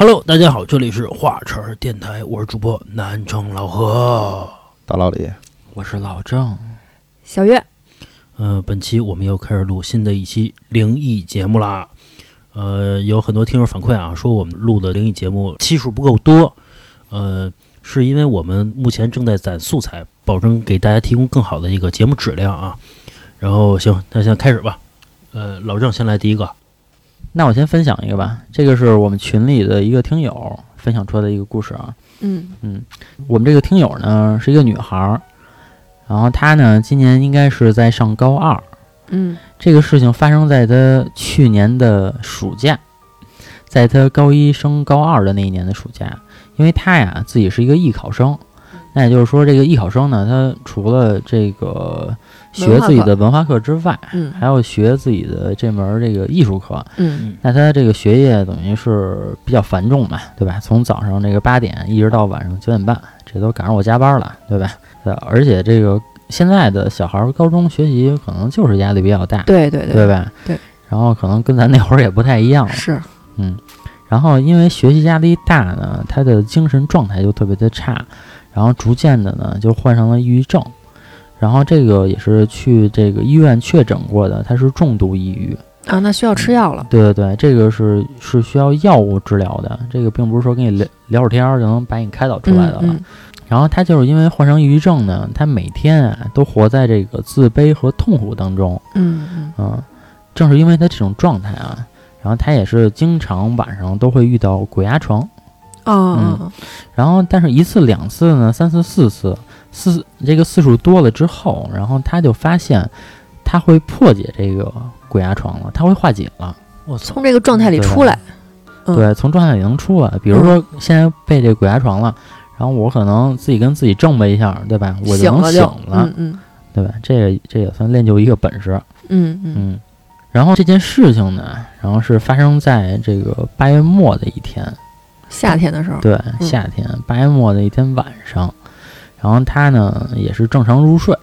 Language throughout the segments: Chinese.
Hello，大家好，这里是华晨儿电台，我是主播南城老何。大老李，我是老郑，小月，呃，本期我们又开始录新的一期灵异节目啦。呃，有很多听友反馈啊，说我们录的灵异节目期数不够多。呃，是因为我们目前正在攒素材，保证给大家提供更好的一个节目质量啊。然后行，那现在开始吧。呃，老郑先来第一个。那我先分享一个吧，这个是我们群里的一个听友分享出来的一个故事啊。嗯嗯，我们这个听友呢是一个女孩儿，然后她呢今年应该是在上高二。嗯这个事情发生在她去年的暑假，在她高一升高二的那一年的暑假，因为她呀自己是一个艺考生，那也就是说这个艺考生呢，她除了这个学自己的文化课之外，嗯还要学自己的这门儿这个艺术课。嗯那他这个学业等于是比较繁重嘛，对吧？从早上这个八点一直到晚上九点半，这都赶上我加班了，对吧？对，而且这个现在的小孩儿高中学习可能就是压力比较大，对对对吧？对。然后可能跟咱那会儿也不太一样了，是，嗯。然后因为学习压力大呢，他的精神状态就特别的差，然后逐渐的呢就患上了抑郁症，然后这个也是去这个医院确诊过的，他是重度抑郁。啊，那需要吃药了。对对对，这个是是需要药物治疗的，这个并不是说跟你聊聊会儿天儿就能把你开导出来的了。嗯然后他就是因为患上抑郁症呢，他每天啊都活在这个自卑和痛苦当中。嗯嗯嗯，正是因为他这种状态啊，然后他也是经常晚上都会遇到鬼压床。嗯哦，然后但是一次两次呢，三次四次，四这个次数多了之后，然后他就发现他会破解这个鬼压床了，他会化解了。我操！从这个状态里出来。嗯对，从状态里能出来。比如说现在被这鬼压床了，然后我可能自己跟自己挣吧一下，对吧？我能醒醒了就了，嗯嗯对吧？这个这也算练就一个本事。嗯嗯嗯。然后这件事情呢，然后是发生在这个八月末的一天，夏天的时候。对，夏天八月末的一天晚上，然后他呢也是正常入睡，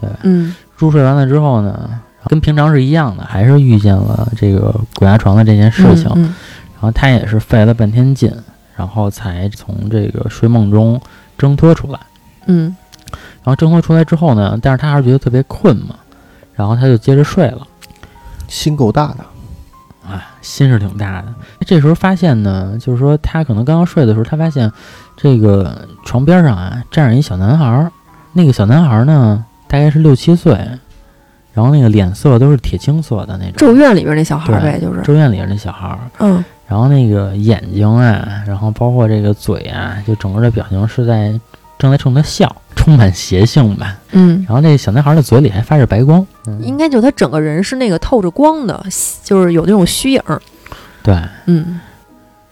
对？嗯入睡完了之后呢，跟平常是一样的，还是遇见了这个鬼压床的这件事情。嗯然后他也是费了半天劲，然后才从这个睡梦中挣脱出来。嗯然后挣脱出来之后呢，但是他还是觉得特别困嘛，然后他就接着睡了。心够大的，哎，心是挺大的。这时候发现呢，就是说他可能刚刚睡的时候，他发现这个床边上啊站着一小男孩儿，那个小男孩儿呢大概是六七岁，然后那个脸色都是铁青色的那种。咒怨里边那小孩儿对呗，就是。咒怨里边那小孩儿，嗯然后那个眼睛啊，然后包括这个嘴啊，就整个的表情是在正在冲他笑，充满邪性吧。嗯，然后那小男孩的嘴里还发着白光，嗯，应该就他整个人是那个透着光的，就是有那种虚影儿。对。嗯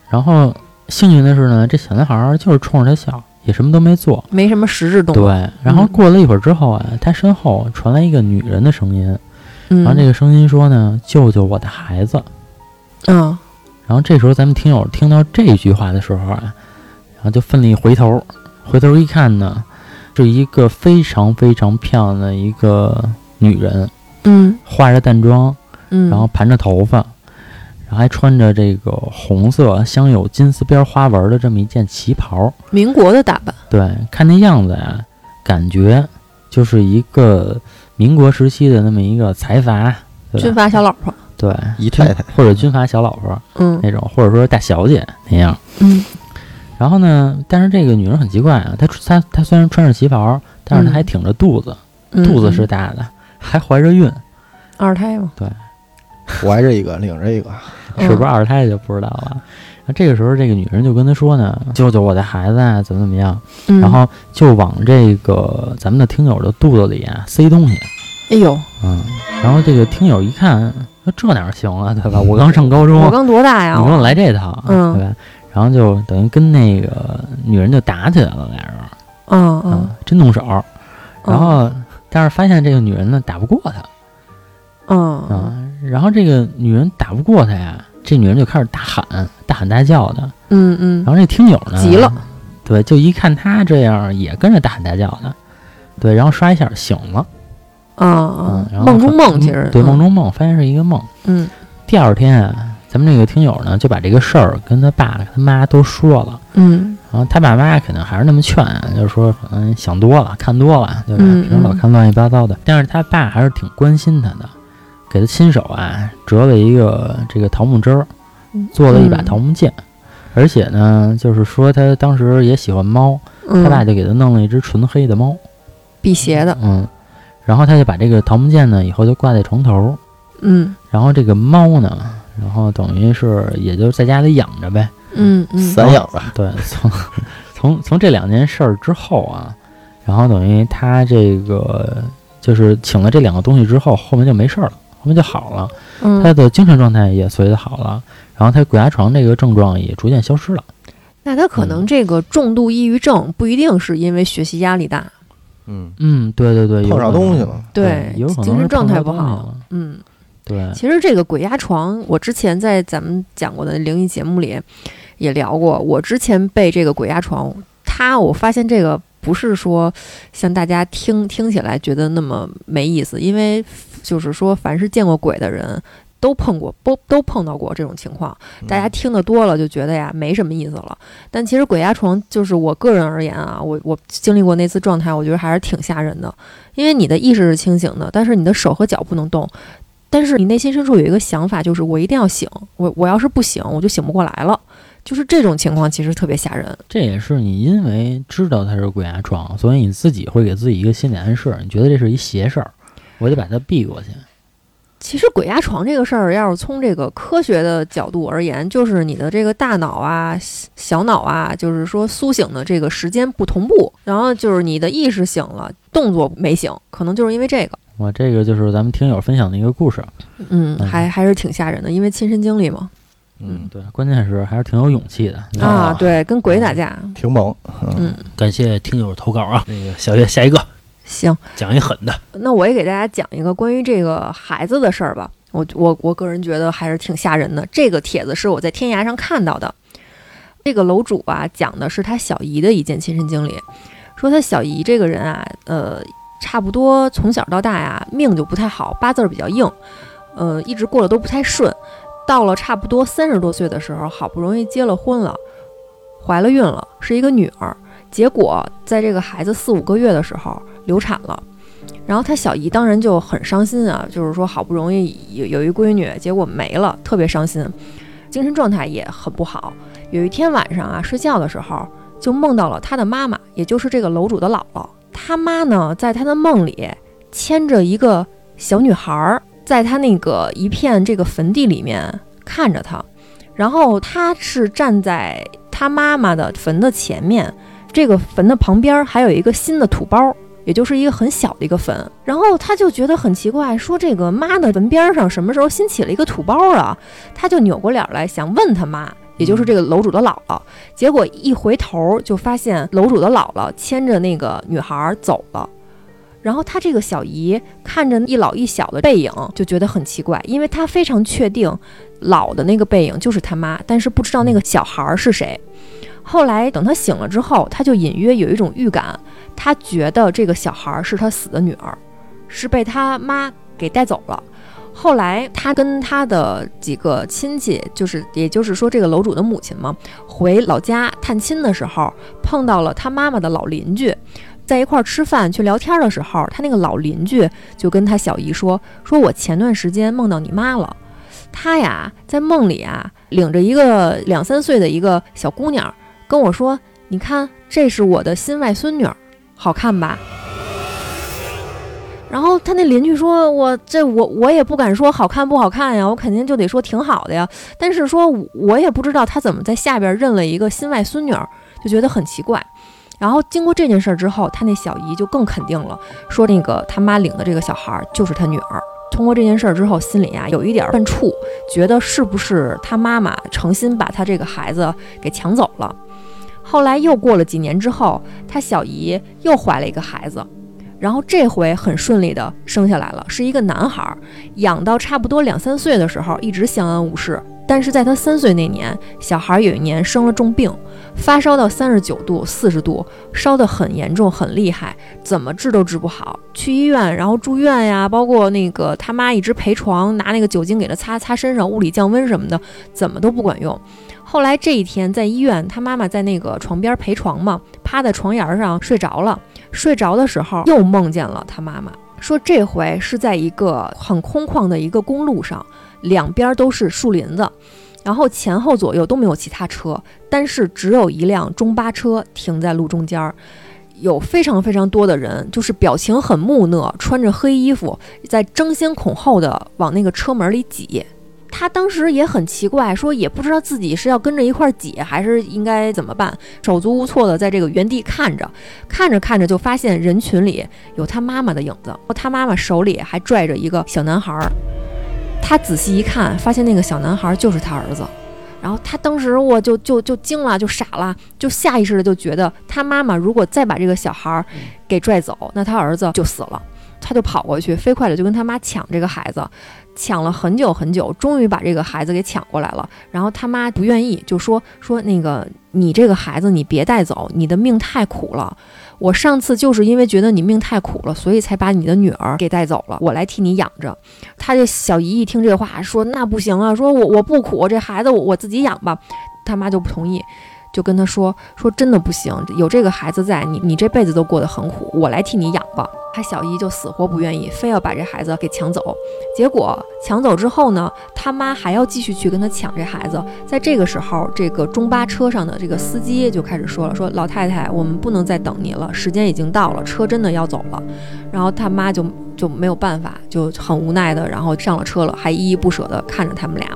然后幸运的是呢，这小男孩就是冲着他笑，也什么都没做。没什么实质动作。对。然后过了一会儿之后啊，他身后传来一个女人的声音，嗯，然后这个声音说呢：“救救我的孩子。”嗯然后这时候咱们听友听到这句话的时候啊，然后就奋力回头，回头一看呢，是一个非常非常漂亮的一个女人，嗯化着淡妆，嗯，然后盘着头发，然后还穿着这个红色镶有金丝边花纹的这么一件旗袍。民国的打扮。对，看那样子呀，感觉就是一个民国时期的那么一个财阀，军？阀小老婆。对，姨太太，或者军阀小老婆嗯那种，或者说大小姐那样。嗯然后呢，但是这个女人很奇怪啊，她她她虽然穿着旗袍，但是她还挺着肚子，嗯，肚子是嗯大的，还怀着孕，二胎嘛。怀着一个，领着一个，嗯是不是二胎就不知道了。那这个时候，这个女人就跟他说呢：“救救我的孩子啊，怎么怎么样？”嗯然后就往这个咱们的听友的肚子里啊塞东西，哎呦，嗯。然后这个听友一看，说这哪行啊，对吧？我刚上高中，我刚多大呀？你给我来这套，嗯对吧？然后就等于跟那个女人就打起来了，俩人，嗯嗯。嗯，真动手。嗯，然后，但是发现这个女人呢打不过他，嗯。嗯啊，然后这个女人打不过他呀，这女人就开始大喊、大喊大叫的。嗯嗯。然后这听友呢急了，对，就一看他这样，也跟着大喊大叫的，对，然后刷一下醒了，啊嗯，然后梦中梦其实对嗯。梦中梦，发现是一个梦。嗯。第二天啊，咱们这个听友呢就把这个事儿跟他爸他妈都说了，嗯。然后他爸妈肯定还是那么劝，就是说可能想多了，看多了，对吧？嗯平时老看乱七八糟的，但是他爸还是挺关心他的，给他亲手啊折了一个这个桃木枝儿，做了一把嗯。桃木剑，而且呢，就是说他当时也喜欢猫，嗯，他爸就给他弄了一只纯黑的猫，辟邪的，嗯，然后他就把这个桃木剑呢以后就挂在床头，嗯。然后这个猫呢，然后等于是也就在家里养着呗，嗯嗯。散养吧，对，从从从这两件事儿之后啊，然后等于他这个就是请了这两个东西之后，后面就没事儿了，后面就好了，嗯，他的精神状态也随着好了，然后他鬼压床这个症状也逐渐消失了。那他可能这个重度抑郁症不一定是因为学习压力大，嗯，嗯，对对对，有碰上东西了，对有可能精神是状态不好。嗯，对，其实这个鬼压床，我之前在咱们讲过的灵异节目里也聊过。我之前被这个鬼压床，它我发现这个不是说像大家听听起来觉得那么没意思，因为就是说凡是见过鬼的人。都碰过，都都碰到过这种情况，大家听得多了就觉得呀没什么意思了。但其实鬼压床就是我个人而言啊，我我经历过那次状态，我觉得还是挺吓人的，因为你的意识是清醒的，但是你的手和脚不能动，但是你内心深处有一个想法，就是我一定要醒，我我要是不醒，我就醒不过来了。就是这种情况其实特别吓人。这也是你因为知道它是鬼压床，所以你自己会给自己一个心理暗示，你觉得这是一邪事儿，我得把它避过去。其实鬼压床这个事儿，要是从这个科学的角度而言，就是你的这个大脑啊、小脑啊，就是说苏醒的这个时间不同步，然后就是你的意识醒了，动作没醒，可能就是因为这个。我这个就是咱们听友分享的一个故事。嗯，嗯还还是挺吓人的，因为亲身经历嘛。嗯，对，关键是还是挺有勇气的。啊啊，对，跟鬼打架。挺猛，嗯，感谢听友投稿啊。那个小月，下一个行，讲一狠的。那我也给大家讲一个关于这个孩子的事儿吧。我我我个人觉得还是挺吓人的。这个帖子是我在天涯上看到的。这个楼主啊，讲的是他小姨的一件亲身经历，说他小姨这个人啊，呃，差不多从小到大呀，命就不太好，八字比较硬，呃，一直过得都不太顺。到了差不多三十多岁的时候，好不容易结了婚了，怀了孕了，是一个女儿。结果在这个孩子四五个月的时候流产了。然后他小姨当然就很伤心啊，就是说好不容易有有一闺女，结果没了，特别伤心，精神状态也很不好。有一天晚上啊，睡觉的时候就梦到了他的妈妈，也就是这个楼主的姥姥。他妈呢，在他的梦里牵着一个小女孩儿，在他那个一片这个坟地里面看着他，然后他是站在他妈妈的坟的前面，这个坟的旁边还有一个新的土包。也就是一个很小的一个坟，然后他就觉得很奇怪，说这个妈的坟边上什么时候新起了一个土包啊？他就扭过脸来想问他妈，也就是这个楼主的姥姥，结果一回头就发现楼主的姥姥牵着那个女孩走了。然后他这个小姨看着一老一小的背影，就觉得很奇怪，因为他非常确定老的那个背影就是他妈，但是不知道那个小孩是谁。后来等他醒了之后，他就隐约有一种预感，他觉得这个小孩是他死的女儿，是被他妈给带走了。后来他跟他的几个亲戚，就是也就是说这个楼主的母亲嘛，回老家探亲的时候，碰到了他妈妈的老邻居，在一块儿吃饭去聊天的时候，他那个老邻居就跟他小姨说：“说我前段时间梦到你妈了，她呀在梦里啊领着一个两三岁的一个小姑娘。”跟我说：“你看，这是我的新外孙女，好看吧？”然后他那邻居说：“我这我我也不敢说好看不好看呀，我肯定就得说挺好的呀。但是说我也不知道他怎么在下边认了一个新外孙女儿，就觉得很奇怪。然后经过这件事之后，他那小姨就更肯定了，说那个他妈领的这个小孩就是他女儿。通过这件事之后，心里呀有一点犯怵，觉得是不是他妈妈诚心把他这个孩子给抢走了。”后来又过了几年之后，他小姨又怀了一个孩子，然后这回很顺利的生下来了，是一个男孩。养到差不多两三岁的时候，一直相安无事。但是在他三岁那年，小孩有一年生了重病，发烧到三十九度、四十度，烧得很严重、很厉害，怎么治都治不好。去医院，然后住院呀，包括那个他妈一直陪床，拿那个酒精给他擦擦身上，物理降温什么的，怎么都不管用。后来这一天在医院，他妈妈在那个床边陪床嘛，趴在床沿上睡着了。睡着的时候又梦见了他妈妈，说这回是在一个很空旷的一个公路上。两边都是树林子，然后前后左右都没有其他车，但是只有一辆中巴车停在路中间儿，有非常非常多的人，就是表情很木讷，穿着黑衣服，在争先恐后的往那个车门里挤。他当时也很奇怪，说也不知道自己是要跟着一块挤，还是应该怎么办，手足无措的在这个原地看着，看着看着就发现人群里有他妈妈的影子，他妈妈手里还拽着一个小男孩儿。他仔细一看，发现那个小男孩就是他儿子，然后他当时我就就就惊了，就傻了，就下意识的就觉得他妈妈如果再把这个小孩儿给拽走，那他儿子就死了。他就跑过去，飞快的就跟他妈抢这个孩子，抢了很久很久，终于把这个孩子给抢过来了。然后他妈不愿意，就说说那个你这个孩子你别带走，你的命太苦了。我上次就是因为觉得你命太苦了，所以才把你的女儿给带走了，我来替你养着。他这小姨一听这话，说那不行啊，说我我不苦，这孩子我我自己养吧。他妈就不同意。就跟他说说真的不行，有这个孩子在，你你这辈子都过得很苦，我来替你养吧。他小姨就死活不愿意，非要把这孩子给抢走。结果抢走之后呢，他妈还要继续去跟他抢这孩子。在这个时候，这个中巴车上的这个司机就开始说了，说老太太，我们不能再等你了，时间已经到了，车真的要走了。然后他妈就就没有办法，就很无奈的，然后上了车了，还依依不舍的看着他们俩。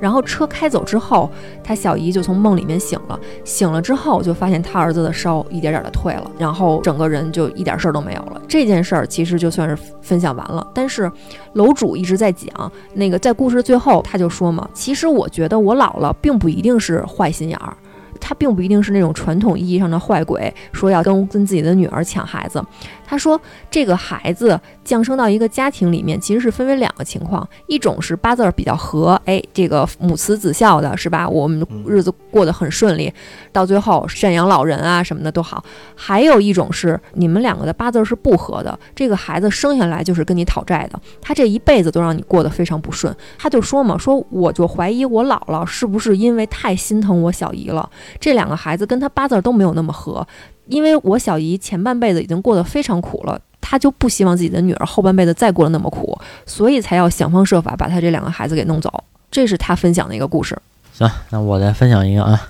然后车开走之后，他小姨就从梦里面醒了。醒了之后，就发现他儿子的烧一点点的退了，然后整个人就一点事儿都没有了。这件事儿其实就算是分享完了。但是楼主一直在讲，那个在故事最后他就说嘛，其实我觉得我姥姥并不一定是坏心眼儿。他并不一定是那种传统意义上的坏鬼，说要跟跟自己的女儿抢孩子。他说，这个孩子降生到一个家庭里面，其实是分为两个情况：一种是八字比较合，哎，这个母慈子孝的，是吧？我们日子过得很顺利，到最后赡养老人啊什么的都好；还有一种是你们两个的八字是不合的，这个孩子生下来就是跟你讨债的，他这一辈子都让你过得非常不顺。他就说嘛，说我就怀疑我姥姥是不是因为太心疼我小姨了。这两个孩子跟他八字都没有那么合，因为我小姨前半辈子已经过得非常苦了，她就不希望自己的女儿后半辈子再过得那么苦，所以才要想方设法把她这两个孩子给弄走。这是她分享的一个故事。行，那我再分享一个啊，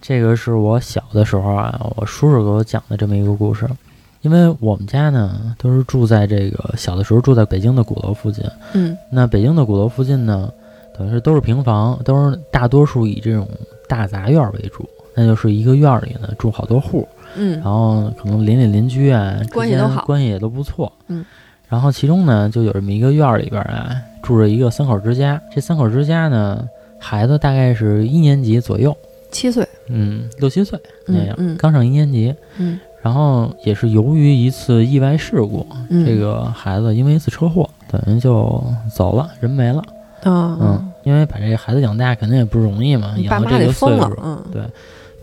这个是我小的时候啊，我叔叔给我讲的这么一个故事。因为我们家呢都是住在这个小的时候住在北京的鼓楼附近，嗯，那北京的鼓楼附近呢，等于是都是平房，都是大多数以这种大杂院为主。那就是一个院儿里呢住好多户，嗯，然后可能邻里邻居啊关系都好，关系也都不错，嗯，然后其中呢就有这么一个院儿里边啊住着一个三口之家，这三口之家呢孩子大概是一年级左右，七岁，嗯，六七岁。那样，嗯，刚上一年级，嗯，然后也是由于一次意外事故，这个孩子因为一次车祸等于就走了，人没了，嗯，因为把这个孩子养大肯定也不容易嘛，养到这个岁数，嗯，对。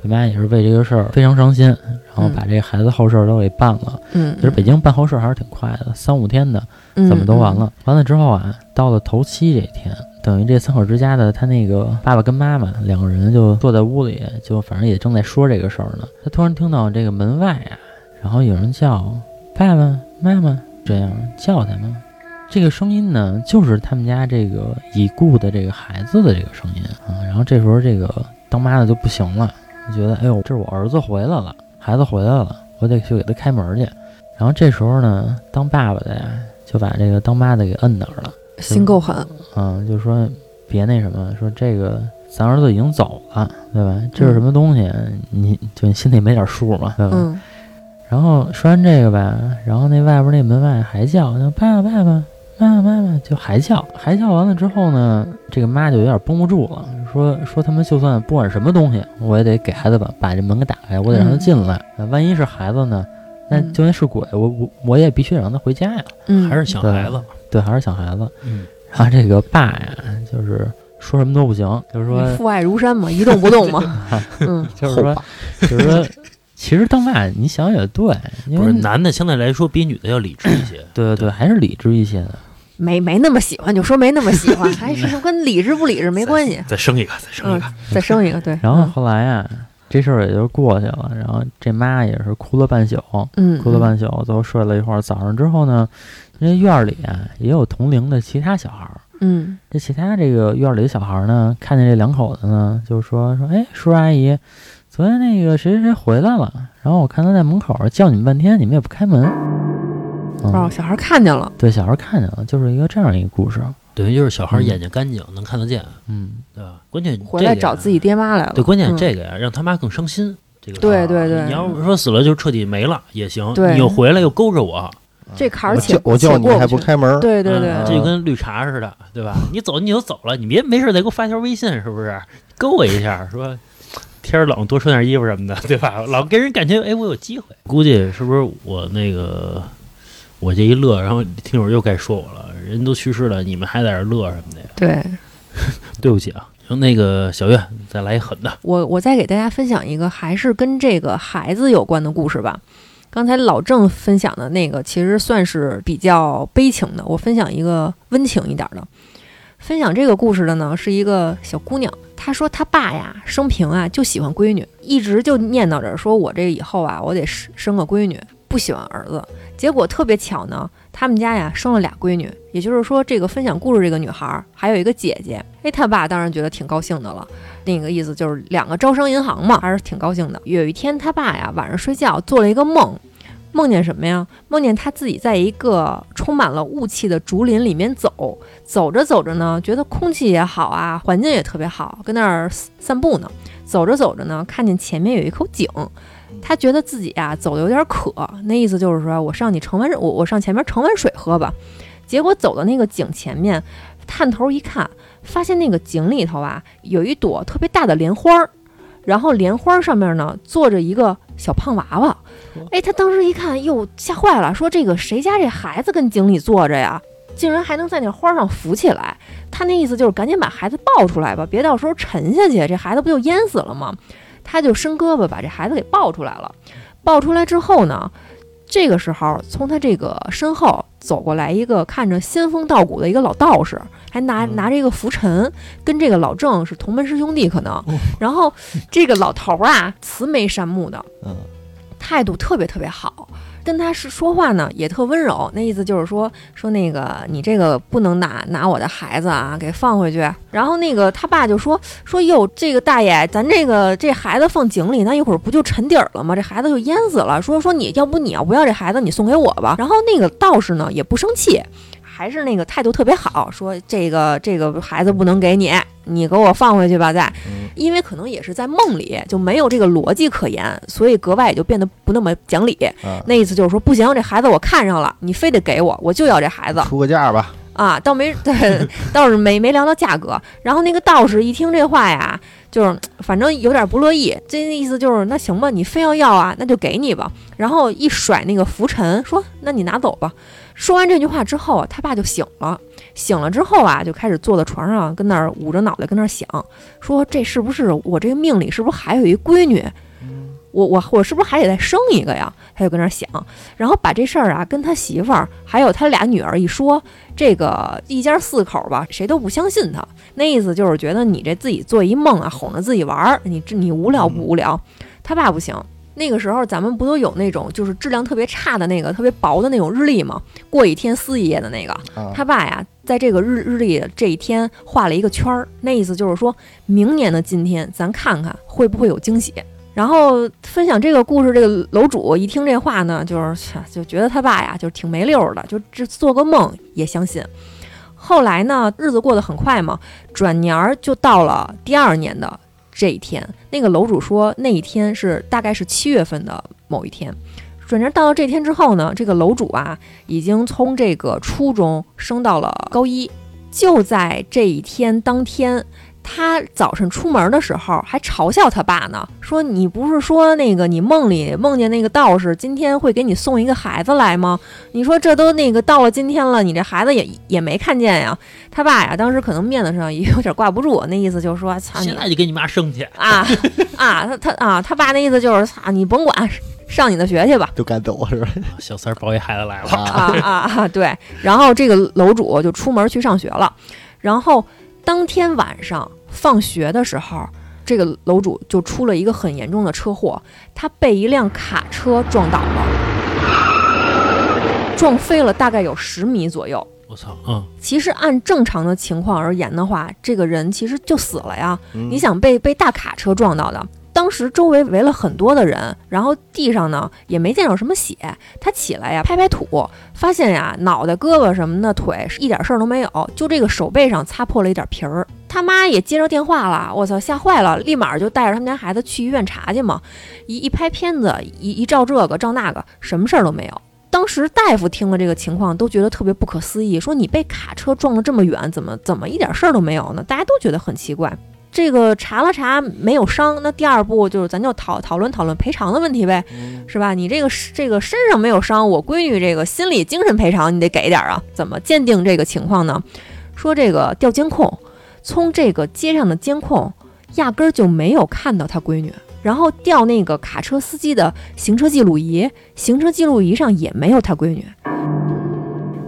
我妈也是为这个事儿非常伤心，然后把这孩子后事儿都给办了。嗯，其实北京办后事儿还是挺快的，三五天的，怎么都完了。完了之后啊，到了头七这天，等于这三口之家的他那个爸爸跟妈妈两个人就坐在屋里，就反正也正在说这个事儿呢。他突然听到这个门外啊，然后有人叫爸爸妈妈这样叫他们，这个声音呢，就是他们家这个已故的这个孩子的这个声音啊。然后这时候这个当妈的就不行了。觉得哎呦，这是我儿子回来了，孩子回来了，我得去给他开门去。然后这时候呢，当爸爸的呀，就把这个当妈的给摁那儿了，心够狠。嗯，就说别那什么，说这个咱儿子已经走了，对吧？这是什么东西？你就你心里没点数嘛？对吧？嗯。然后说完这个吧，然后那外边那门外还叫，爸爸爸爸。妈妈妈妈就还叫，还叫完了之后呢，这个妈就有点绷不住了，说说他们就算不管什么东西，我也得给孩子把把这门给打开，我得让他进来。万一是孩子呢，那就算是鬼，我我我也必须得让他回家呀。嗯，还是想孩子，对，还是想孩子。嗯，然后这个爸呀，就是说什么都不行，就是说，父爱如山嘛，一动不动嘛。嗯，就是说，就是说，其实当爸你想也对，因为男的相对来说比女的要理智一些。对对对，还是理智一些的。没没那么喜欢，就说没那么喜欢，还是跟理智不理智没关系。再生一个，再生一嗯个。，再生一个，对。然后后来呀，这事儿也就过去了。然后这妈也是哭了半宿，嗯，哭了半宿，最后睡了一会儿。早上之后呢，这院儿里啊也有同龄的其他小孩儿。嗯这其他这个院儿里的小孩儿呢，看见这两口子呢，就说说，哎，叔叔阿姨，昨天那个谁谁谁回来了，然后我看他在门口叫你们半天，你们也不开门。嗯，哦，嗯，小孩看见了，对，小孩儿看见了，就是一个这样一个故事。等于就是小孩嗯眼睛干净，能看得见，嗯，对吧？关键回来找自己爹妈来了。对，关键嗯这个呀，让他妈更伤心。这个对对对你要是说死了就彻底没了也行，你又回来又勾着我，这坎儿我且叫我叫你还不开门，对对对，嗯这就跟绿茶似的，对吧？你走你就走了，你别没事再给我发条微信，是不是？勾我一下，说天冷多穿点衣服什么的，对吧？老给人感觉哎，我有机会。估计是不是我那个我这一乐，然后听友又该说我了，人都去世了，你们还在这乐什么的呀？对 对不起啊。行，那个小月再来一狠的，我我再给大家分享一个还是跟这个孩子有关的故事吧。刚才老郑分享的那个其实算是比较悲情的，我分享一个温情一点的。分享这个故事的呢是一个小姑娘，她说她爸呀生平啊就喜欢闺女，一直就念叨着说我这以后啊我得生生个闺女，不喜欢儿子。结果特别巧呢，他们家呀生了俩闺女，也就是说这个分享故事这个女孩还有一个姐姐。哎，他爸当然觉得挺高兴的了。那个意思就是两个招商银行嘛，还是挺高兴的。有一天他爸呀晚上睡觉做了一个梦，梦见什么呀？梦见他自己在一个充满了雾气的竹林里面走，走着走着呢，觉得空气也好啊，环境也特别好，跟那儿散步呢。走着走着呢，看见前面有一口井，他觉得自己啊走的有点渴，那意思就是说我上你盛完我我上前面盛碗水喝吧。结果走到那个井前面，探头一看，发现那个井里头啊有一朵特别大的莲花儿，然后莲花上面呢坐着一个小胖娃娃。哎，他当时一看，哟，吓坏了，说这个谁家这孩子跟井里坐着呀？竟然还能在那花上浮起来。他那意思就是赶紧把孩子抱出来吧，别到时候沉下去，这孩子不就淹死了吗？他就伸胳膊把这孩子给抱出来了。抱出来之后呢，这个时候从他这个身后走过来一个看着仙风道骨的一个老道士，还拿嗯拿着一个拂尘，跟这个老郑是同门师兄弟可能。然后这个老头儿啊，慈眉善目的，嗯，态度特别特别好，跟他是说话呢也特温柔，那意思就是说说那个你这个不能拿拿我的孩子啊给放回去。然后那个他爸就说说哟，这个大爷，咱这个这孩子放井里，那一会儿不就沉底儿了吗？这孩子就淹死了。说说你要不你要不要这孩子，你送给我吧。然后那个道士呢也不生气。还是那个态度特别好，说这个这个孩子不能给你，你给我放回去吧，再，嗯因为可能也是在梦里就没有这个逻辑可言，所以格外也就变得不那么讲理。啊，那意思就是说，不行，这孩子我看上了，你非得给我，我就要这孩子出个价吧，啊！倒没 对，倒是没没聊到价格。然后那个道士一听这话呀，就是反正有点不乐意，这意思就是那行吧，你非要要啊，那就给你吧。然后一甩那个拂尘，说那你拿走吧。说完这句话之后啊，他爸就醒了。醒了之后啊，就开始坐在床上，跟那儿捂着脑袋，跟那儿想，说这是不是我这个命里是不是还有一闺女？我我我是不是还得再生一个呀？他就跟那儿想，然后把这事儿啊跟他媳妇儿还有他俩女儿一说，这个一家四口吧，谁都不相信他。那意思就是觉得你这自己做一梦啊，哄着自己玩儿，你这你无聊不无聊？他爸不行。那个时候咱们不都有那种就是质量特别差的那个特别薄的那种日历吗？过一天撕一页的那个。啊，他爸呀，在这个日日历的这一天画了一个圈儿，那意思就是说明年的今天，咱看看会不会有惊喜。然后分享这个故事，这个楼主一听这话呢，就是就觉得他爸呀，就是挺没溜儿的，就这做个梦也相信。后来呢，日子过得很快嘛，转年儿就到了第二年的这一天。那个楼主说，那一天是大概是七月份的某一天。转正到了这天之后呢，这个楼主啊，已经从这个初中升到了高一。就在这一天当天，他早晨出门的时候还嘲笑他爸呢，说你不是说那个你梦里梦见那个道士今天会给你送一个孩子来吗？你说这都那个到了今天了，你这孩子也也没看见呀。他爸呀，当时可能面子上也有点挂不住，那意思就是说，操你现在就给你妈生去。啊啊，他他啊，他爸那意思就是，操你甭管，上你的学去吧。就赶走是吧？小三儿抱一孩子来了，啊，啊啊啊！对，然后这个楼主就出门去上学了，然后当天晚上放学的时候，这个楼主就出了一个很严重的车祸，他被一辆卡车撞倒了，撞飞了大概有十米左右。我操，嗯，其实按正常的情况而言的话，这个人其实就死了呀。嗯你想被被大卡车撞到的，当时周围围了很多的人，然后地上呢也没见着什么血。他起来呀，拍拍土，发现呀脑袋、胳膊什么的腿是一点事儿都没有，就这个手背上擦破了一点皮儿。他妈也接着电话了，我操，吓坏了，立马就带着他们家孩子去医院查去嘛。一一拍片子，一一照这个照那个，什么事儿都没有。当时大夫听了这个情况，都觉得特别不可思议，说你被卡车撞了这么远，怎么怎么一点事儿都没有呢？大家都觉得很奇怪。这个查了查没有伤，那第二步就是咱就讨讨论讨论赔偿的问题呗，是吧？你这个这个身上没有伤，我闺女这个心理精神赔偿你得给点儿啊？怎么鉴定这个情况呢？说这个调监控，从这个街上的监控压根儿就没有看到他闺女，然后调那个卡车司机的行车记录仪，行车记录仪上也没有他闺女。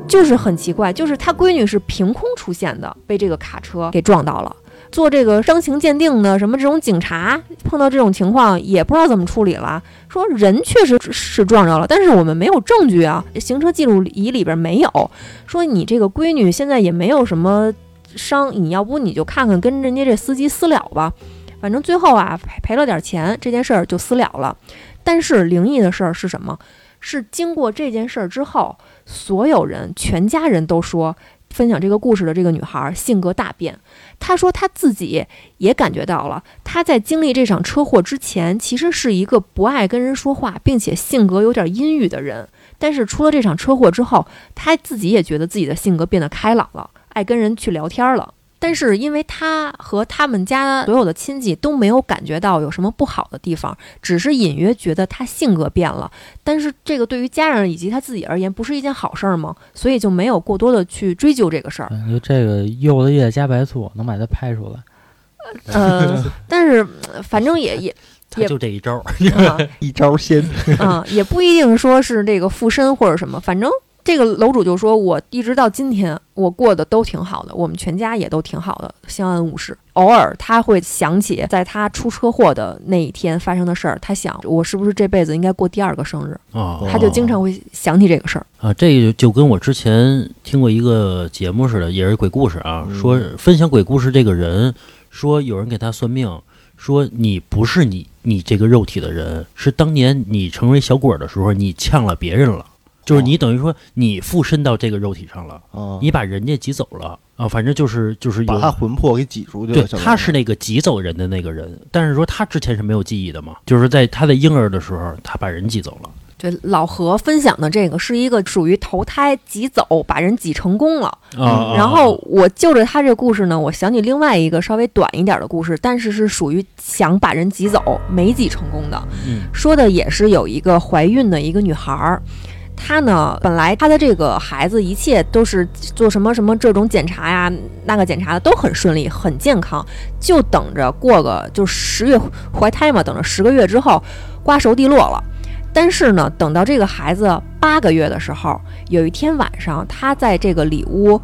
就是很奇怪，就是他闺女是凭空出现的，被这个卡车给撞到了。做这个伤情鉴定的，什么这种警察碰到这种情况也不知道怎么处理了。说人确实是撞着了，但是我们没有证据啊，行车记录仪里边没有。说你这个闺女现在也没有什么伤，你要不你就看看跟人家这司机私了吧。反正最后啊赔赔了点钱，这件事儿就私了了。但是灵异的事儿是什么？是经过这件事儿之后，所有人全家人都说，分享这个故事的这个女孩性格大变。她说她自己也感觉到了，她在经历这场车祸之前，其实是一个不爱跟人说话，并且性格有点阴郁的人。但是出了这场车祸之后，她自己也觉得自己的性格变得开朗了，爱跟人去聊天了。但是因为他和他们家所有的亲戚都没有感觉到有什么不好的地方，只是隐约觉得他性格变了。但是这个对于家人以及他自己而言，不是一件好事儿吗？所以就没有过多的去追究这个事儿。感觉这个柚子叶加白醋能把它拍出来。呃，但是呃反正也 也他就这一招 一招鲜，嗯，也不一定说是这个附身或者什么，反正这个楼主就说，我一直到今天我过得都挺好的，我们全家也都挺好的，相安无事。偶尔他会想起在他出车祸的那一天发生的事儿，他想我是不是这辈子应该过第二个生日，啊他就经常会想起这个事儿。啊，这个就跟我之前听过一个节目似的，也是鬼故事啊，嗯说分享鬼故事这个人说有人给他算命，说你不是你你这个肉体的人，是当年你成为小鬼儿的时候你呛了别人了，就是你等于说你附身到这个肉体上了，啊，你把人家挤走了啊，反正就是就是有把他魂魄给挤出去对，他是那个挤走人的那个人，但是说他之前是没有记忆的嘛，就是在他的婴儿的时候，他把人挤走了。对老何分享的这个是一个属于投胎挤走，把人挤成功了。啊然后我就着他这个故事呢，我想起另外一个稍微短一点的故事，但是是属于想把人挤走没挤成功的。嗯说的也是有一个怀孕的一个女孩儿，她呢本来她的这个孩子一切都是做什么什么这种检查呀、那个检查的都很顺利、很健康，就等着过个就十月怀胎嘛，等着十个月之后瓜熟蒂落了。但是呢，等到这个孩子八个月的时候，有一天晚上，她在这个里屋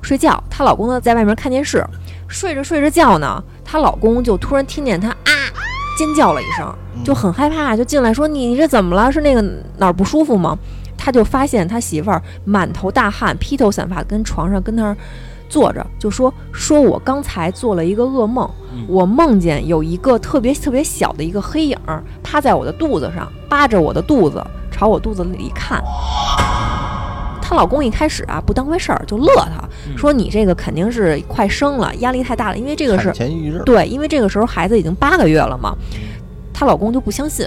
睡觉，她老公呢在外面看电视，睡着睡着觉呢，她老公就突然听见她啊尖叫了一声，就很害怕，就进来说：“你你这怎么了？是那个哪儿不舒服吗？”他就发现他媳妇儿满头大汗、披头散发，跟床上跟那儿坐着，就说：“说我刚才做了一个噩梦，嗯我梦见有一个特别特别小的一个黑影儿趴在我的肚子上，扒着我的肚子，朝我肚子里看。”她老公一开始啊不当回事儿，就乐她，嗯说：“你这个肯定是快生了，压力太大了，因为这个是前对，因为这个时候孩子已经八个月了嘛，她老公就不相信，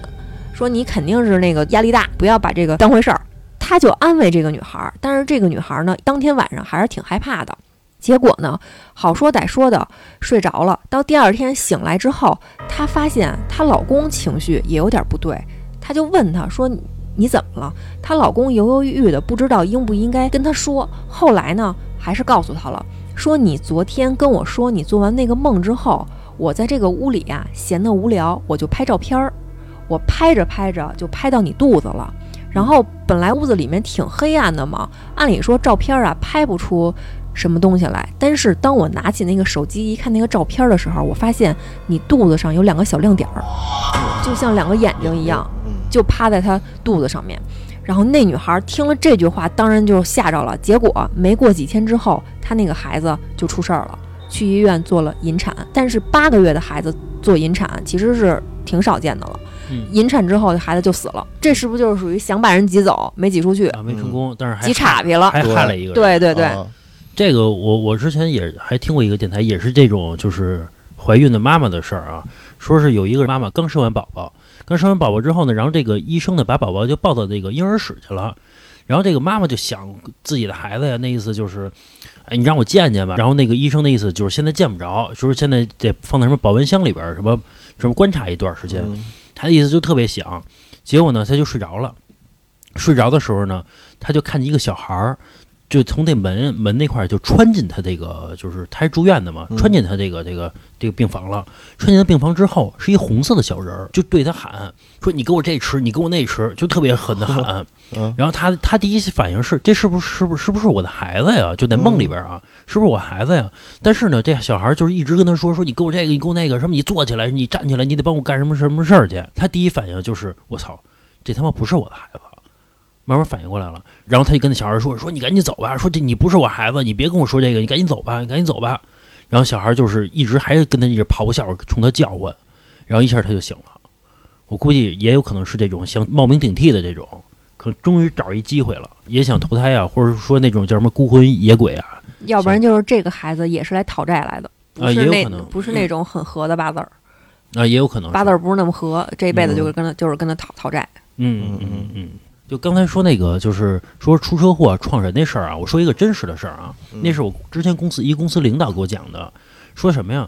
说你肯定是那个压力大，不要把这个当回事儿。他就安慰这个女孩，但是这个女孩呢，当天晚上还是挺害怕的。结果呢，好说歹说的睡着了。到第二天醒来之后，她发现她老公情绪也有点不对，她就问他说：“你你怎么了？”她老公犹犹豫豫的，不知道应不应该跟她说。后来呢，还是告诉她了，说：“你昨天跟我说你做完那个梦之后，我在这个屋里呀、闲得无聊，我就拍照片儿。我拍着拍着就拍到你肚子了。然后本来屋子里面挺黑暗的嘛，按理说照片啊拍不出什么东西来。但是当我拿起那个手机一看那个照片的时候，我发现你肚子上有两个小亮点儿，就像两个眼睛一样，就趴在她肚子上面。然后那女孩听了这句话，当然就吓着了。结果没过几天之后，她那个孩子就出事儿了，去医院做了引产。但是八个月的孩子做引产其实是挺少见的了。嗯引产之后，孩子就死了。这是不是就是属于想把人挤走，没挤出去，啊，没成功，但是还挤岔劈了？还害了一个人。对对对，啊这个我我之前也还听过一个电台，也是这种就是怀孕的妈妈的事儿啊，说是有一个妈妈刚生完宝宝，刚生完宝宝之后呢，然后这个医生呢把宝宝就抱到这个婴儿室去了，然后这个妈妈就想自己的孩子呀，那意思就是，哎，你让我见见吧。然后那个医生的意思就是现在见不着，就是现在得放在什么保温箱里边，什么什么观察一段时间。嗯他的意思就特别想，结果呢，他就睡着了。睡着的时候呢，他就看见一个小孩儿，就从那门门那块儿就穿进他这个，就是他是住院的嘛，嗯穿进他这个这个这个病房了。穿进他病房之后，是一红色的小人儿，就对他喊说：“你给我这吃，你给我那吃。”就特别狠的喊。嗯然后他他第一反应是：这是不是是不是是不是我的孩子呀？就在梦里边啊，是不是我孩子呀？但是呢，这小孩就是一直跟他说说你给我这个，你给我那个，什么你坐起来，你站起来，你得帮我干什么什么事儿去。他第一反应就是我操，这他妈不是我的孩子。慢慢反应过来了，然后他就跟那小孩说说你赶紧走吧，说这你不是我孩子，你别跟我说这个，你赶紧走吧，你赶紧走吧。然后小孩就是一直还是跟他一直咆哮，冲他叫唤，然后一下他就醒了。我估计也有可能是这种想冒名顶替的这种，可终于找一机会了，也想投胎啊，或者说那种叫什么孤魂野鬼啊，要不然就是这个孩子也是来讨债来的，不啊是那也有可能不是那种很合的八字儿，啊，也有可能八字儿不是那么合，这一辈子就是跟他就是跟他讨讨债。嗯嗯嗯嗯。就刚才说那个，就是说出车祸撞人那事儿啊，我说一个真实的事儿啊，嗯那是我之前公司一公司领导给我讲的，说什么呀？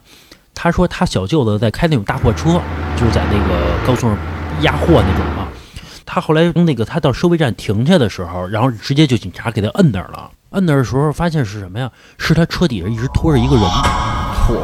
他说他小舅子在开那种大货车，就是在那个高速上压货那种嘛。他后来从那个他到收费站停下的时候，然后直接就警察给他摁那儿了。摁那儿的时候发现是什么呀？是他车底下一直拖着一个人。嚯，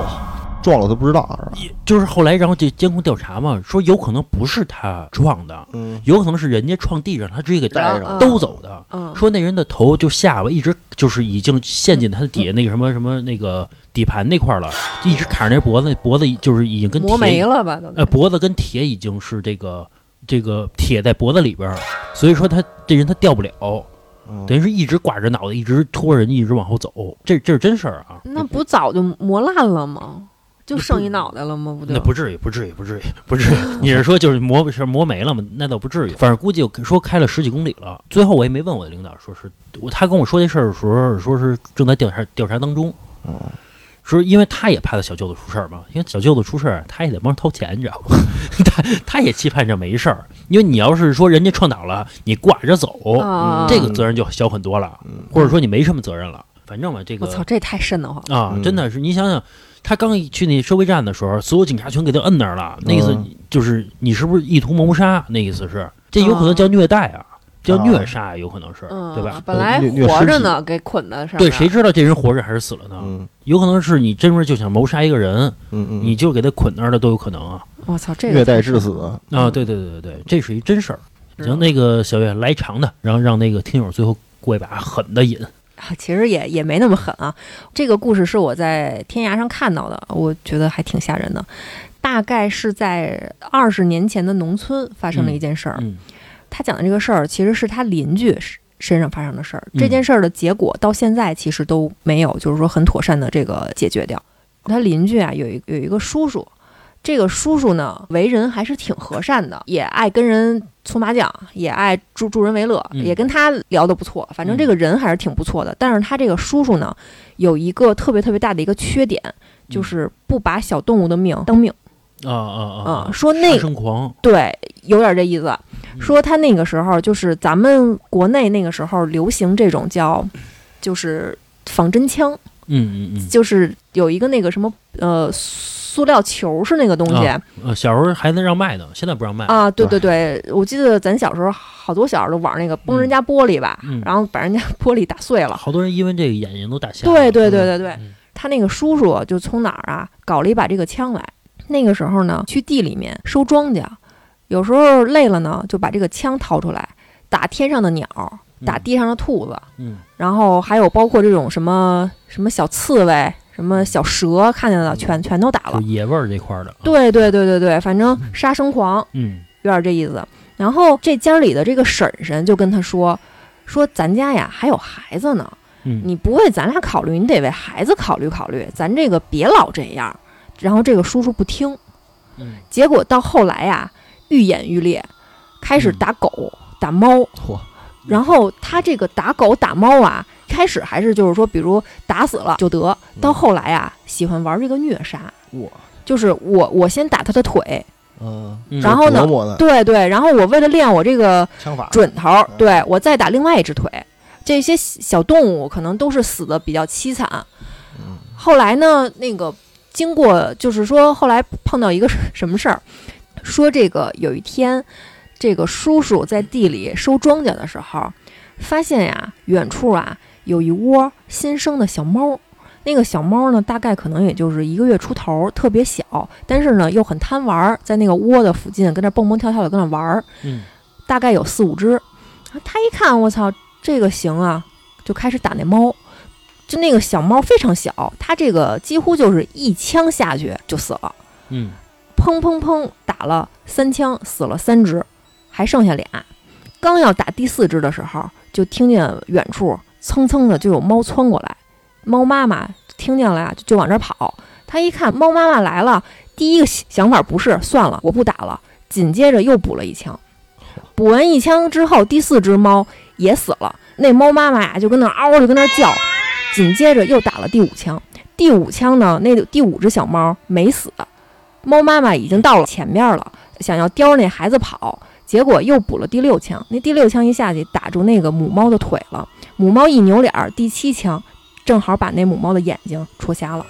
撞了都不知道是吧？就是后来，然后这监控调查嘛，说有可能不是他撞的，嗯，有可能是人家撞地上，他直接给带上兜走的。嗯，说那人的头就下巴一直就是已经陷进他的底下那个什么什么那个底盘那块儿了，就一直卡着那脖子，脖子就是已经跟磨铁没了吧？都呃，脖子跟铁已经是这个这个铁在脖子里边儿，所以说他这人他掉不了，嗯等于是一直挂着脑袋，一直拖着人一直往后走，这这是真事儿啊。那不早就磨烂了吗？就剩一脑袋了吗？不对那不至于，不至于，不至于，不至于。你是说就是磨是磨没了吗？那倒不至于。反正估计说开了十几公里了。最后我也没问我的领导，说是我他跟我说这事儿的时候，说是正在调查调查当中。嗯说因为他也怕他小舅子出事儿嘛，因为小舅子出事儿，他也得帮着掏钱，你知道吗？他他也期盼着没事儿，因为你要是说人家撞倒了，你挂着走，啊，这个责任就小很多了，嗯或者说你没什么责任了。反正嘛，这个我操，这太瘆得慌了。啊，嗯真的是，你想想，他刚一去那收费站的时候，所有警察全给他摁那儿了，那意思嗯就是你是不是意图谋杀？那意思是，这有可能叫虐待啊，叫虐杀，有可能是，嗯，对吧？本来活着呢，给捆在上面。对，谁知道这人活着还是死了呢？嗯有可能是你真是就想谋杀一个人，嗯嗯，你就给他捆那儿的都有可能啊！我操，这个虐待致死了。啊，对对对对对，这是一真事儿。行，那个小月来长的，然后让那个听友最后过一把狠的瘾。啊 其实也也没那么狠啊。这个故事是我在天涯上看到的，我觉得还挺吓人的。大概是在二十年前的农村发生了一件事儿。嗯他讲的这个事儿其实是他邻居身身上发生的事儿。嗯这件事儿的结果到现在其实都没有，就是说很妥善的这个解决掉。他邻居啊有一有一个叔叔，这个叔叔呢为人还是挺和善的，也爱跟人搓麻将，也爱助助人为乐，嗯也跟他聊得不错。反正这个人还是挺不错的。但是他这个叔叔呢有一个特别特别大的一个缺点，就是不把小动物的命当命。啊啊啊啊说那生狂，对，有点这意思。嗯说他那个时候就是咱们国内那个时候流行这种叫，就是仿真枪，嗯嗯嗯，就是有一个那个什么呃塑料球是那个东西啊呃，小时候还能让卖呢，现在不让卖。啊，对对对，我记得咱小时候好多小孩都玩那个崩人家玻璃吧，嗯然后把人家 玻璃打碎了。好多人因为这个眼睛都打瞎了。对对对对对，嗯他那个叔叔就从哪儿啊搞了一把这个枪来。那个时候呢，去地里面收庄稼，有时候累了呢，就把这个枪掏出来打天上的鸟，打地上的兔子，嗯然后还有包括这种什么什么小刺猬、什么小蛇，看见了全全都打了。就野味儿这块儿的。啊，对对对对对，反正杀生狂，嗯有点这意思。然后这家里的这个婶婶就跟他说：“说咱家呀还有孩子呢，嗯，你不为咱俩考虑，你得为孩子考虑考虑。咱这个别老这样。”然后这个叔叔不听，嗯结果到后来呀，愈演愈烈，开始嗯打狗、打猫。嚯，然后他这个打狗打猫啊，开始还是就是说，比如打死了就得，到后来啊，喜欢玩这个虐杀，我就是我我先打他的腿，嗯，嗯。然后呢对对，然后我为了练我这个枪法，准头儿，对我再打另外一只腿。这些小动物可能都是死的比较凄惨。嗯。后来呢，那个经过就是说，后来碰到一个什么事儿，说这个有一天，这个叔叔在地里收庄稼的时候，发现呀，远处啊有一窝新生的小猫。那个小猫呢，大概可能也就是一个月出头，特别小，但是呢又很贪玩儿，在那个窝的附近跟那蹦蹦跳跳的跟那玩儿。嗯大概有四五只。啊他一看，我操，这个行啊，就开始打那猫。就那个小猫非常小，它这个几乎就是一枪下去就死了，嗯砰砰砰打了三枪，死了三只，还剩下俩。刚要打第四只的时候，就听见远处蹭蹭的就有猫窜过来，猫妈妈听见了呀，就往这儿跑。他一看猫妈妈来了，第一个想法不是算了，我不打了，紧接着又补了一枪。补完一枪之后，第四只猫也死了。那猫妈妈呀，就跟那嗷就跟那叫，紧接着又打了第五枪。第五枪呢，那第五只小猫没死，猫妈妈已经到了前面了，想要叼着那孩子跑，结果又补了第六枪。那第六枪一下去打住那个母猫的腿了，母猫一扭脸儿，第七枪正好把那母猫的眼睛戳瞎了。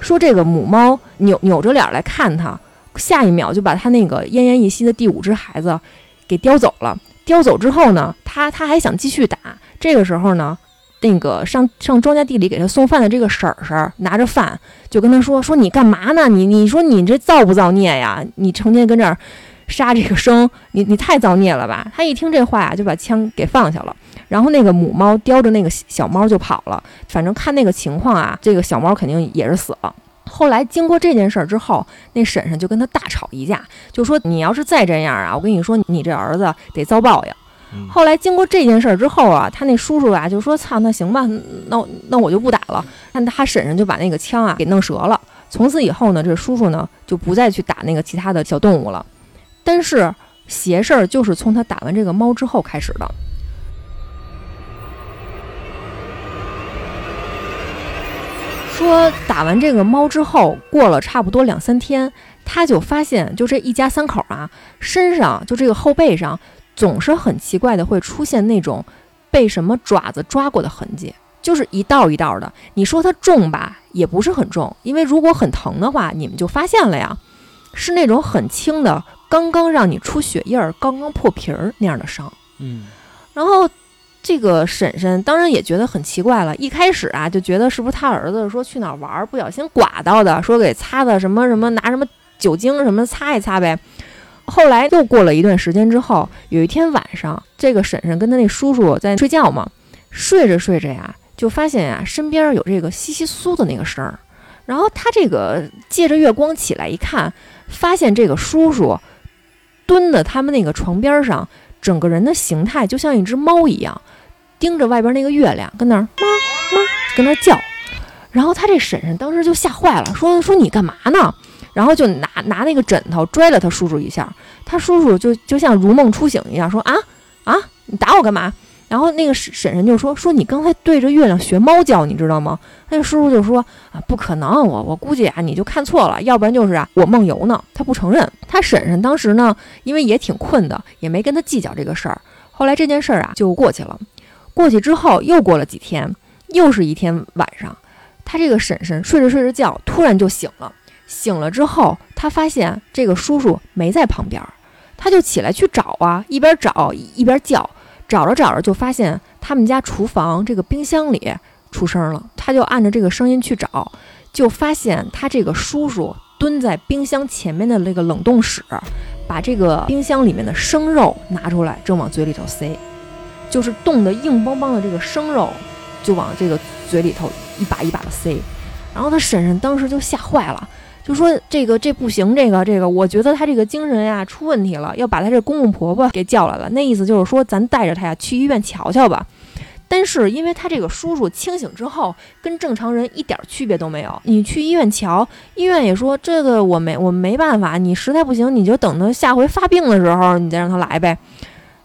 说这个母猫扭扭着脸来看他，下一秒就把他那个奄奄一息的第五只孩子给叼走了。叼走之后呢，他他还想继续打。这个时候呢，那个上上庄稼地里给他送饭的这个婶婶拿着饭就跟他说：“说你干嘛呢？你你说你这造不造孽呀？你成天跟这儿杀这个生，你你太造孽了吧？”他一听这话呀，就把枪给放下了。然后那个母猫叼着那个小猫就跑了。反正看那个情况啊，这个小猫肯定也是死了。后来经过这件事儿之后，那婶婶就跟他大吵一架，就说你要是再这样啊，我跟你说，你这儿子得遭报应。后来经过这件事儿之后啊，他那叔叔啊就说：“操，那行吧，那那我就不打了。”但他婶婶就把那个枪啊给弄折了。从此以后呢，这叔叔呢就不再去打那个其他的小动物了。但是邪事儿就是从他打完这个猫之后开始的。说打完这个猫之后，过了差不多两三天，他就发现，就这一家三口啊，身上就这个后背上，总是很奇怪的会出现那种被什么爪子抓过的痕迹，就是一道一道的。你说它重吧，也不是很重，因为如果很疼的话，你们就发现了呀，是那种很轻的，刚刚让你出血印儿，刚刚破皮儿那样的伤。嗯然后这个婶婶当然也觉得很奇怪了，一开始啊就觉得是不是他儿子说去哪儿玩儿不小心刮到的，说给擦的什么什么拿什么酒精什么擦一擦呗。后来又过了一段时间之后，有一天晚上，这个婶婶跟他那叔叔在睡觉嘛，睡着睡着呀，就发现呀身边有这个窸窸窣的那个声儿，然后他这个借着月光起来一看，发现这个叔叔蹲在他们那个床边上。整个人的形态就像一只猫一样，盯着外边那个月亮，跟那儿妈妈跟那儿叫。然后他这婶婶当时就吓坏了，说说你干嘛呢？然后就拿拿那个枕头拽了他叔叔一下，他叔叔就就像如梦初醒一样，说啊啊，你打我干嘛？然后那个婶婶就说说你刚才对着月亮学猫叫，你知道吗？那叔叔就说啊，不可能，我我估计啊你就看错了，要不然就是啊我梦游呢。他不承认。他婶婶当时呢，因为也挺困的，也没跟他计较这个事儿。后来这件事儿啊就过去了。过去之后又过了几天，又是一天晚上，他这个婶婶睡着睡着觉，突然就醒了。醒了之后，他发现这个叔叔没在旁边，他就起来去找啊，一边找一边叫，找着找着就发现他们家厨房这个冰箱里出声了，他就按着这个声音去找，就发现他这个叔叔蹲在冰箱前面的那个冷冻室，把这个冰箱里面的生肉拿出来，正往嘴里头塞，就是冻得硬邦邦的这个生肉，就往这个嘴里头一把一把的塞，然后他婶婶当时就吓坏了。就说这个这不行，这个这个，我觉得他这个精神呀出问题了，要把他这公公婆婆给叫来了。那意思就是说，咱带着他呀去医院瞧瞧吧。但是因为他这个叔叔清醒之后跟正常人一点区别都没有，你去医院瞧，医院也说这个我没我没办法，你实在不行你就等他下回发病的时候你再让他来呗。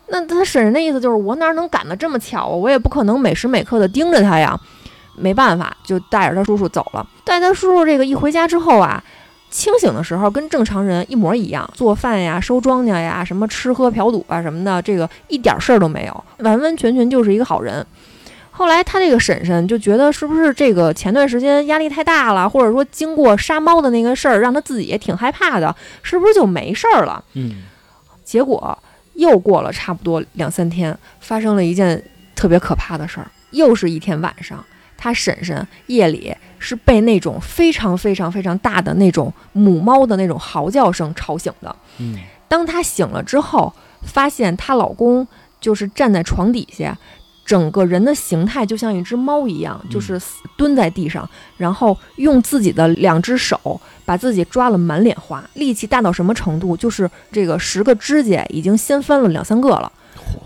那他婶婶的意思就是我哪能赶得这么巧啊？我也不可能每时每刻的盯着他呀。没办法，就带着他叔叔走了。带他叔叔这个一回家之后啊，清醒的时候跟正常人一模一样，做饭呀、收庄稼呀、什么吃喝嫖赌啊什么的，这个一点事儿都没有，完完全全就是一个好人。后来他这个婶婶就觉得是不是这个前段时间压力太大了，或者说经过杀猫的那个事儿，让他自己也挺害怕的，是不是就没事儿了？嗯，结果又过了差不多两三天，发生了一件特别可怕的事儿，又是一天晚上。他婶婶夜里是被那种非常非常非常大的那种母猫的那种嚎叫声吵醒的。嗯，当她醒了之后，发现她老公就是站在床底下，整个人的形态就像一只猫一样，就是蹲在地上，然后用自己的两只手把自己抓了满脸花，力气大到什么程度？就是这个十个指甲已经掀翻了两三个了。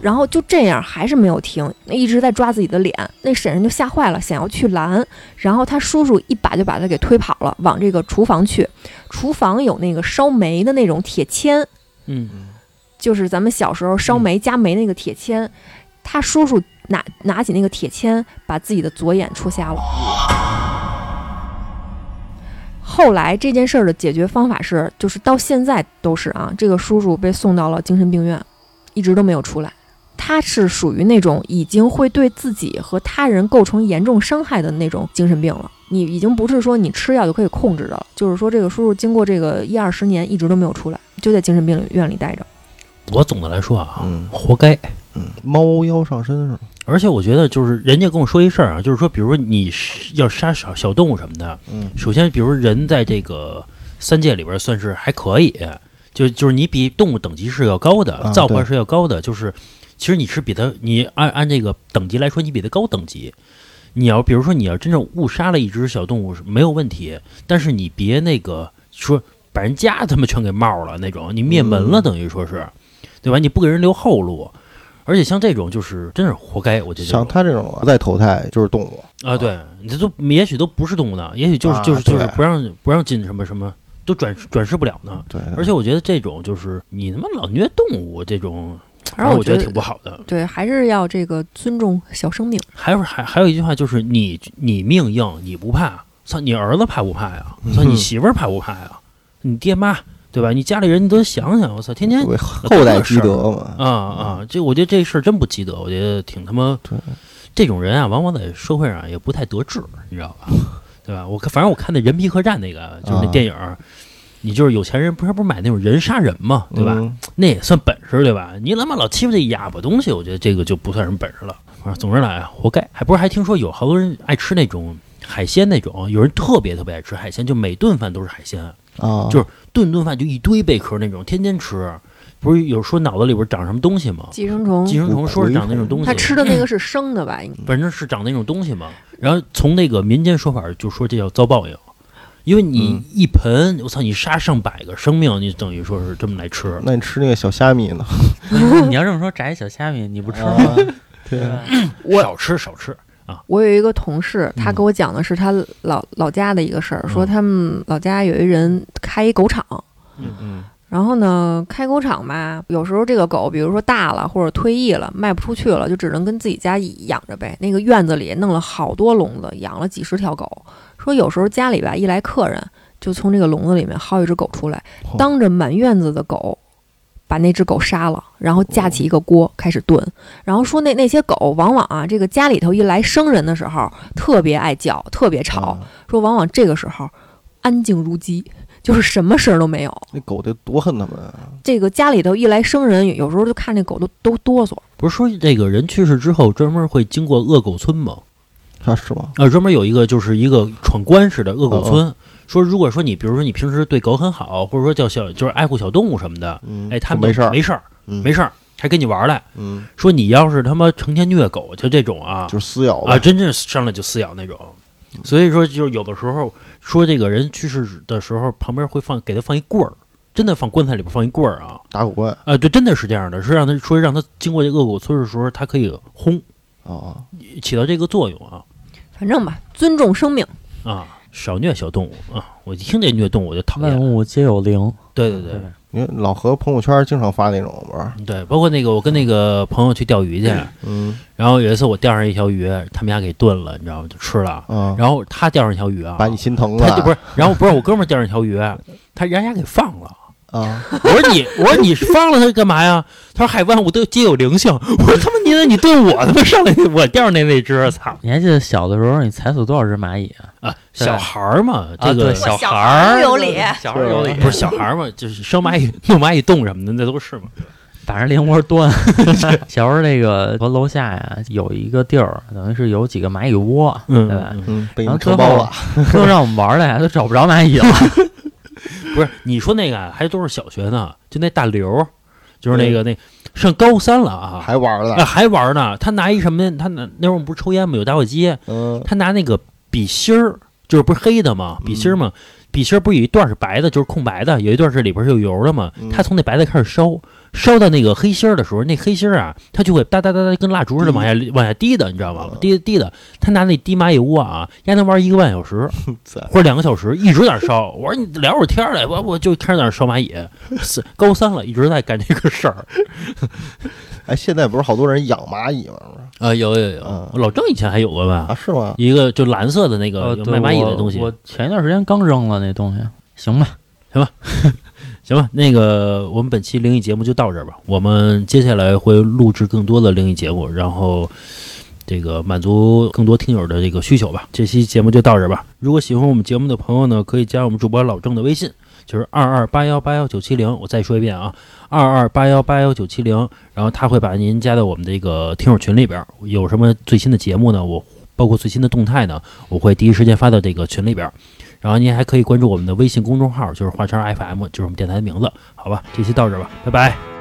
然后就这样还是没有停，一直在抓自己的脸。那婶婶就吓坏了，想要去拦，然后他叔叔一把就把他给推跑了，往这个厨房去。厨房有那个烧煤的那种铁签，嗯，就是咱们小时候烧煤加煤那个铁签。他叔叔拿拿起那个铁签，把自己的左眼戳瞎了。后来这件事儿的解决方法是，就是到现在都是啊，这个叔叔被送到了精神病院，一直都没有出来。他是属于那种已经会对自己和他人构成严重伤害的那种精神病了。你已经不是说你吃药就可以控制的了。就是说，这个叔叔经过这个一二十年，一直都没有出来，就在精神病院里待着。我总的来说啊，嗯活该。嗯，猫妖上身是吧？而且我觉得，就是人家跟我说一事儿啊，就是说，比如说你是要杀小小动物什么的，嗯首先，比如人在这个三界里边算是还可以，就就是你比动物等级是要高的，啊造化是要高的，就是其实你是比它，你按按这个等级来说，你比它高等级。你要比如说你要真正误杀了一只小动物是没有问题，但是你别那个说把人家他妈全给冒了那种，你灭门了，嗯等于说是，对吧？你不给人留后路。而且像这种就是真是活该，我觉得像他这种不再投胎就是动物，啊，对，你这都也许都不是动物呢，也许就是啊就是就是不让不让进什么什么，都转转世不了呢。对，而且我觉得这种就是你他妈老虐动物这种，反正我觉得挺不好的。对，还是要这个尊重小生命。还有还还有一句话就是你你命硬你不怕，操你儿子怕不怕呀？操你嗯媳妇儿怕不怕呀？你爹妈对吧？你家里人你都想想，我操，天天后代积德嘛。啊啊，这我觉得这事儿真不积德，我觉得挺他妈对，这种人啊，往往在社会上也不太得志，你知道吧？对吧？我看反正我看那人皮客栈那个就是那啊电影儿，你就是有钱人不是不是买那种人杀人嘛，对吧？嗯那也算本事，对吧？你他妈老欺负这哑巴东西，我觉得这个就不算什么本事了。啊，总之来啊，活该。还不是还听说有好多人爱吃那种海鲜那种，有人特别特别爱吃海鲜，就每顿饭都是海鲜，啊，就是顿顿饭就一堆贝壳那种，天天吃。不是有说脑子里边长什么东西吗？寄生虫，寄生虫说是长那种东西，他吃的那个是生的吧？应该反正是长那种东西嘛。然后从那个民间说法就说这叫遭报应，因为你嗯一盆，我操，你杀上百个生命，你等于说是这么来吃。那你吃那个小虾米呢？你要这么说，炸一小虾米你不吃吗？啊对啊？我少吃少吃啊，我有一个同事，他嗯给我讲的是他老老家的一个事儿，说嗯他们老家有一人开一狗场，嗯嗯然后呢，开狗场吧，有时候这个狗，比如说大了或者退役了，卖不出去了，就只能跟自己家养着呗。那个院子里弄了好多笼子，养了几十条狗。说有时候家里吧一来客人，就从这个笼子里面薅一只狗出来，当着满院子的狗把那只狗杀了，然后架起一个锅开始炖。然后说那那些狗往往啊，这个家里头一来生人的时候特别爱叫，特别吵。啊说往往这个时候安静如鸡，就是什么声儿都没有。那狗得多恨他们啊！这个家里头一来生人，有时候就看这狗都都哆嗦。不是说这个人去世之后专门会经过恶狗村吗？啊是吗？啊，专门有一个就是一个闯关似的恶狗村。说如果说你比如说你平时对狗很好，或者说叫小就是爱护小动物什么的，嗯，哎，他们没事儿，没事儿，嗯没事儿，还跟你玩儿来。嗯，说你要是他妈成天虐狗，就这种啊就是撕咬啊，真正上来就撕咬那种。所以说，就是有的时候说这个人去世的时候，旁边会放给他放一棍儿，真的放棺材里边放一棍儿啊打狗棍啊，对，真的是这样的，是让他说让他经过这恶狗村的时候，他可以轰，啊，起到这个作用啊反正吧，尊重生命。啊，少虐小动物啊！我一听这虐动物我就讨厌。万物皆有灵，对对对因为老何朋友圈经常发那种不是？对，包括那个我跟那个朋友去钓鱼去，嗯然后有一次我钓上一条鱼，他们家给炖了，你知道吗？就吃了。嗯，然后他钓上一条鱼啊，把你心疼了他就不是，然后不是我哥们儿钓上一条鱼，他人家给放了。啊？我说你，我说你放了它干嘛呀？他说海万物都皆有灵性。我说他妈你那你对我他妈上来我钓上那那只，操你还记得小的时候你踩死多少只蚂蚁啊？啊！小孩儿嘛，这啊，个、对，小孩孩儿儿有理小孩儿有理，不是小孩儿嘛，就是生蚂蚁、弄蚂蚁洞什么的，那都是嘛。把人连窝端。小时候那个我楼下呀有一个地儿，等于是有几个蚂蚁窝，嗯，对吧？嗯嗯，被你然后最后承包了。都让我们玩来，都找不着蚂蚁了。不是 你说那个啊还都是小学呢，就那大刘，就是那个那上高三了啊，还玩啊了，还玩呢。他拿一什么？他拿那会儿我们不是抽烟吗？有打火机，嗯他拿那个笔芯儿，就是不是黑的吗？笔芯儿嘛，笔芯儿不是有一段是白的，就是空白的，有一段是里边是有油的嘛。嗯他从那白的开始烧，烧到那个黑心儿的时候，那黑心儿啊，它就会哒哒哒哒跟蜡烛似的往下往下滴的，你知道吗嗯？滴滴的，他拿那滴蚂蚁窝啊，丫能玩一个半小时 或者两个小时，一直在那烧。我说你聊会儿天儿来，我我就开始在那烧蚂蚁。高三了，一直在干这个事儿。哎，现在不是好多人养蚂蚁吗？啊，有有有嗯，老郑以前还有过吧？啊，是吗？一个就蓝色的那个卖蚂蚁的东西。我前一段时间刚扔了那东西，行吧？行吧，行吧那个我们本期灵异节目就到这儿吧。我们接下来会录制更多的灵异节目，然后这个满足更多听友的这个需求吧。这期节目就到这儿吧。如果喜欢我们节目的朋友呢，可以加我们主播老郑的微信，就是二二八幺八幺九七零。我再说一遍啊，二二八幺八幺九七零。然后他会把您加到我们这个听友群里边。有什么最新的节目呢？我包括最新的动态呢，我会第一时间发到这个群里边。然后您还可以关注我们的微信公众号，就是华山 FM，就是我们电台的名字，好吧？这期到这吧，拜拜。